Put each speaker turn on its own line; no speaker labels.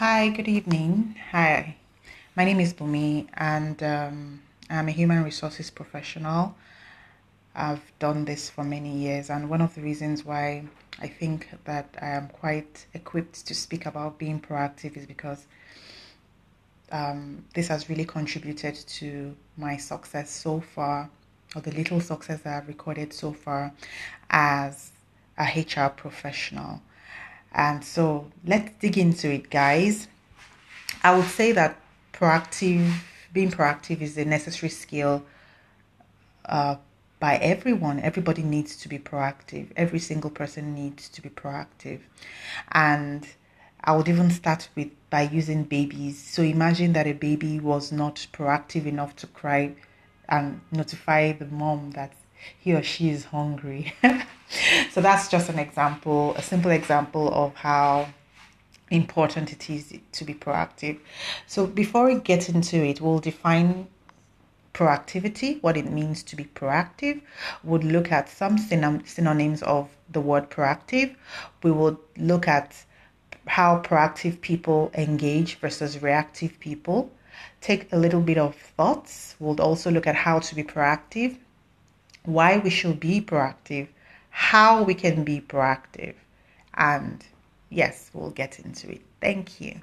Hi, good evening. Hi, my name is Bunmi, and um, I'm a human resources professional. I've done this for many years, and one of the reasons why I think that I am quite equipped to speak about being proactive is because um, this has really contributed to my success so far, or the little success that I've recorded so far as a HR professional. And so let's dig into it, guys. I would say that proactive, being proactive is a necessary skill uh, by everyone. Everybody needs to be proactive. Every single person needs to be proactive. And I would even start with by using babies. So imagine that a baby was not proactive enough to cry and notify the mom that he or she is hungry. so that's just an example, a simple example of how important it is to be proactive. So before we get into it, we'll define proactivity, what it means to be proactive. We'll look at some synonyms of the word proactive. We will look at how proactive people engage versus reactive people. Take a little bit of thoughts. We'll also look at how to be proactive, why we should be proactive, how we can be proactive, and yes, we'll get into it. Thank you.